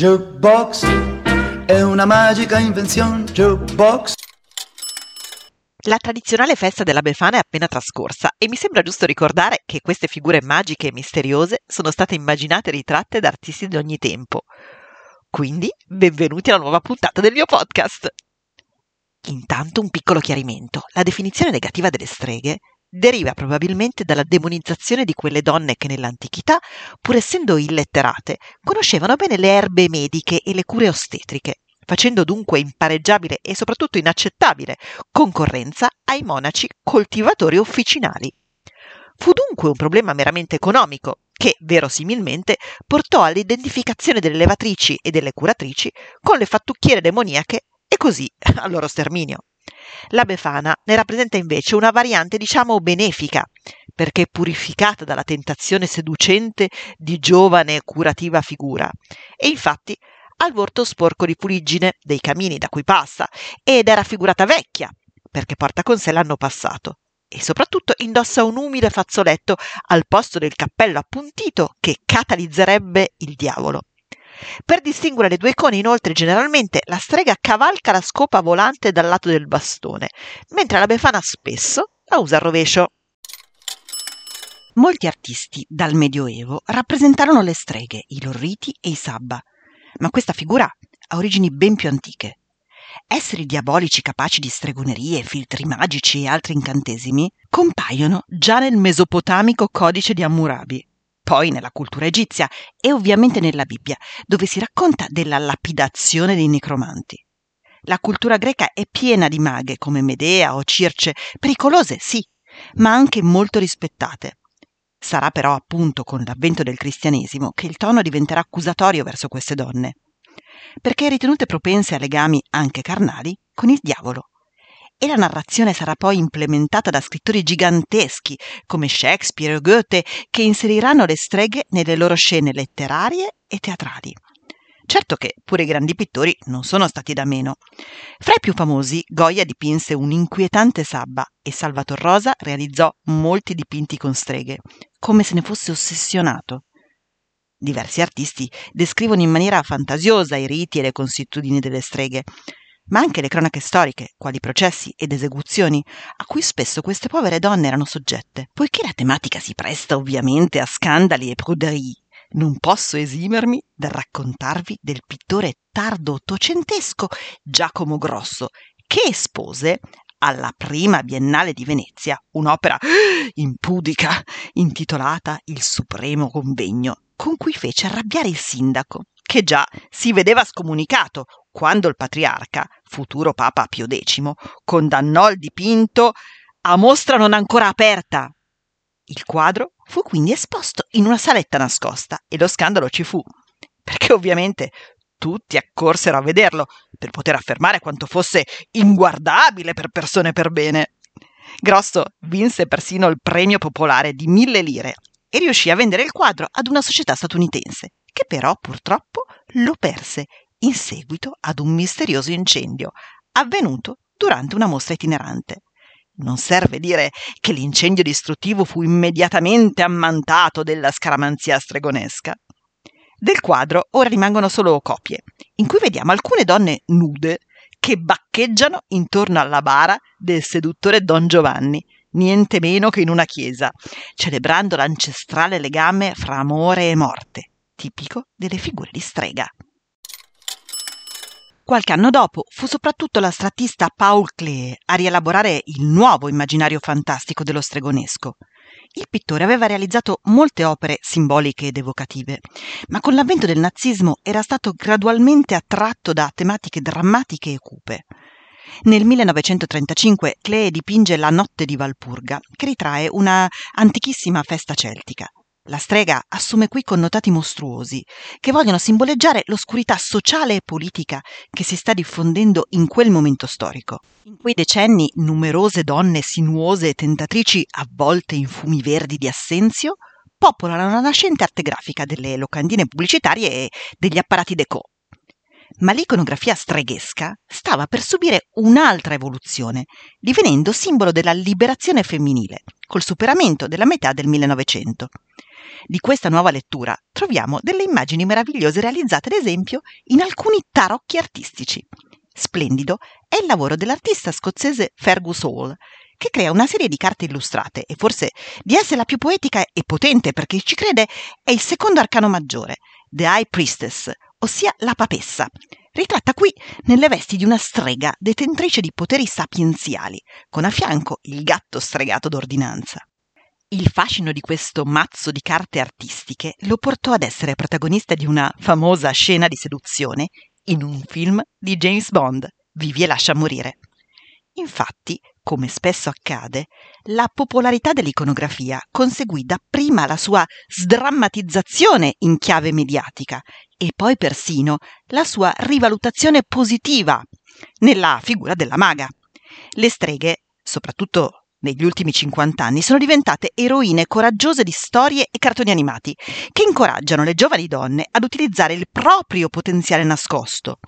Jukebox è una magica invenzione. Jukebox. La tradizionale festa della Befana è appena trascorsa e mi sembra giusto ricordare che queste figure magiche e misteriose sono state immaginate e ritratte da artisti di ogni tempo. Quindi, benvenuti alla nuova puntata del mio podcast. Intanto un piccolo chiarimento. La definizione negativa delle streghe deriva probabilmente dalla demonizzazione di quelle donne che nell'antichità, pur essendo illetterate, conoscevano bene le erbe mediche e le cure ostetriche facendo dunque impareggiabile e soprattutto inaccettabile concorrenza ai monaci coltivatori officinali. Fu dunque un problema meramente economico che, verosimilmente, portò all'identificazione delle levatrici e delle curatrici con le fattucchiere demoniache e così al loro sterminio. La Befana ne rappresenta invece una variante diciamo benefica, perché purificata dalla tentazione seducente di giovane e curativa figura, e infatti al volto sporco di fuliggine dei camini da cui passa ed è raffigurata vecchia perché porta con sé l'anno passato e soprattutto indossa un umile fazzoletto al posto del cappello appuntito che catalizzerebbe il diavolo. Per distinguere le due icone, inoltre, generalmente la strega cavalca la scopa volante dal lato del bastone, mentre la befana spesso la usa al rovescio. Molti artisti dal Medioevo rappresentarono le streghe, i lorriti e i sabba, ma questa figura ha origini ben più antiche. Esseri diabolici capaci di stregonerie, filtri magici e altri incantesimi compaiono già nel mesopotamico codice di Hammurabi, poi nella cultura egizia e ovviamente nella Bibbia, dove si racconta della lapidazione dei necromanti. La cultura greca è piena di maghe come Medea o Circe, pericolose sì, ma anche molto rispettate. Sarà però appunto con l'avvento del cristianesimo che il tono diventerà accusatorio verso queste donne, perché ritenute propense a legami anche carnali con il diavolo. E la narrazione sarà poi implementata da scrittori giganteschi come Shakespeare o Goethe che inseriranno le streghe nelle loro scene letterarie e teatrali. Certo che pure i grandi pittori non sono stati da meno. Fra i più famosi, Goya dipinse un inquietante sabba e Salvator Rosa realizzò molti dipinti con streghe, come se ne fosse ossessionato. Diversi artisti descrivono in maniera fantasiosa i riti e le consuetudini delle streghe, ma anche le cronache storiche, quali processi ed esecuzioni, a cui spesso queste povere donne erano soggette. Poiché la tematica si presta ovviamente a scandali e pruderie, non posso esimermi dal raccontarvi del pittore tardo ottocentesco Giacomo Grosso, che espose alla prima Biennale di Venezia un'opera impudica intitolata Il Supremo Convegno, con cui fece arrabbiare il sindaco, che già si vedeva scomunicato quando il patriarca, futuro Papa Pio X, condannò il dipinto a mostra non ancora aperta. Il quadro Fu quindi esposto in una saletta nascosta e lo scandalo ci fu, perché ovviamente tutti accorsero a vederlo per poter affermare quanto fosse inguardabile per persone per bene. Grosso vinse persino il premio popolare di mille lire e riuscì a vendere il quadro ad una società statunitense, che però purtroppo lo perse in seguito ad un misterioso incendio avvenuto durante una mostra itinerante. Non serve dire che l'incendio distruttivo fu immediatamente ammantato della scaramanzia stregonesca. Del quadro ora rimangono solo copie, in cui vediamo alcune donne nude che baccheggiano intorno alla bara del seduttore Don Giovanni, niente meno che in una chiesa, celebrando l'ancestrale legame fra amore e morte, tipico delle figure di strega. Qualche anno dopo fu soprattutto l'astrattista Paul Klee a rielaborare il nuovo immaginario fantastico dello stregonesco. Il pittore aveva realizzato molte opere simboliche ed evocative, ma con l'avvento del nazismo era stato gradualmente attratto da tematiche drammatiche e cupe. Nel 1935 Klee dipinge La notte di Valpurga, che ritrae una antichissima festa celtica. La strega assume qui connotati mostruosi, che vogliono simboleggiare l'oscurità sociale e politica che si sta diffondendo in quel momento storico. In quei decenni numerose donne sinuose e tentatrici, avvolte in fumi verdi di assenzio, popolano la nascente arte grafica delle locandine pubblicitarie e degli apparati déco. Ma l'iconografia streghesca stava per subire un'altra evoluzione, divenendo simbolo della liberazione femminile, col superamento della metà del 1900. Di questa nuova lettura troviamo delle immagini meravigliose realizzate, ad esempio, in alcuni tarocchi artistici. Splendido è il lavoro dell'artista scozzese Fergus Hall, che crea una serie di carte illustrate e forse di essere la più poetica e potente perché ci crede è il secondo arcano maggiore, The High Priestess, ossia la papessa, ritratta qui nelle vesti di una strega detentrice di poteri sapienziali, con a fianco il gatto stregato d'ordinanza. Il fascino di questo mazzo di carte artistiche lo portò ad essere protagonista di una famosa scena di seduzione in un film di James Bond, Vivi e lascia morire. Infatti, come spesso accade, la popolarità dell'iconografia conseguì dapprima la sua sdrammatizzazione in chiave mediatica e poi persino la sua rivalutazione positiva nella figura della maga. Le streghe, soprattutto negli ultimi 50 anni sono diventate eroine coraggiose di storie e cartoni animati che incoraggiano le giovani donne ad utilizzare il proprio potenziale nascosto.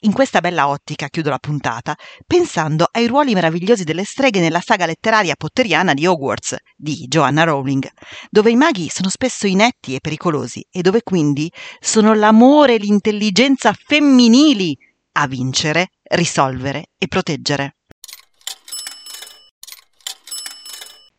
In questa bella ottica chiudo la puntata pensando ai ruoli meravigliosi delle streghe nella saga letteraria potteriana di Hogwarts di Joanna Rowling, dove i maghi sono spesso inetti e pericolosi e dove quindi sono l'amore e l'intelligenza femminili a vincere, risolvere e proteggere.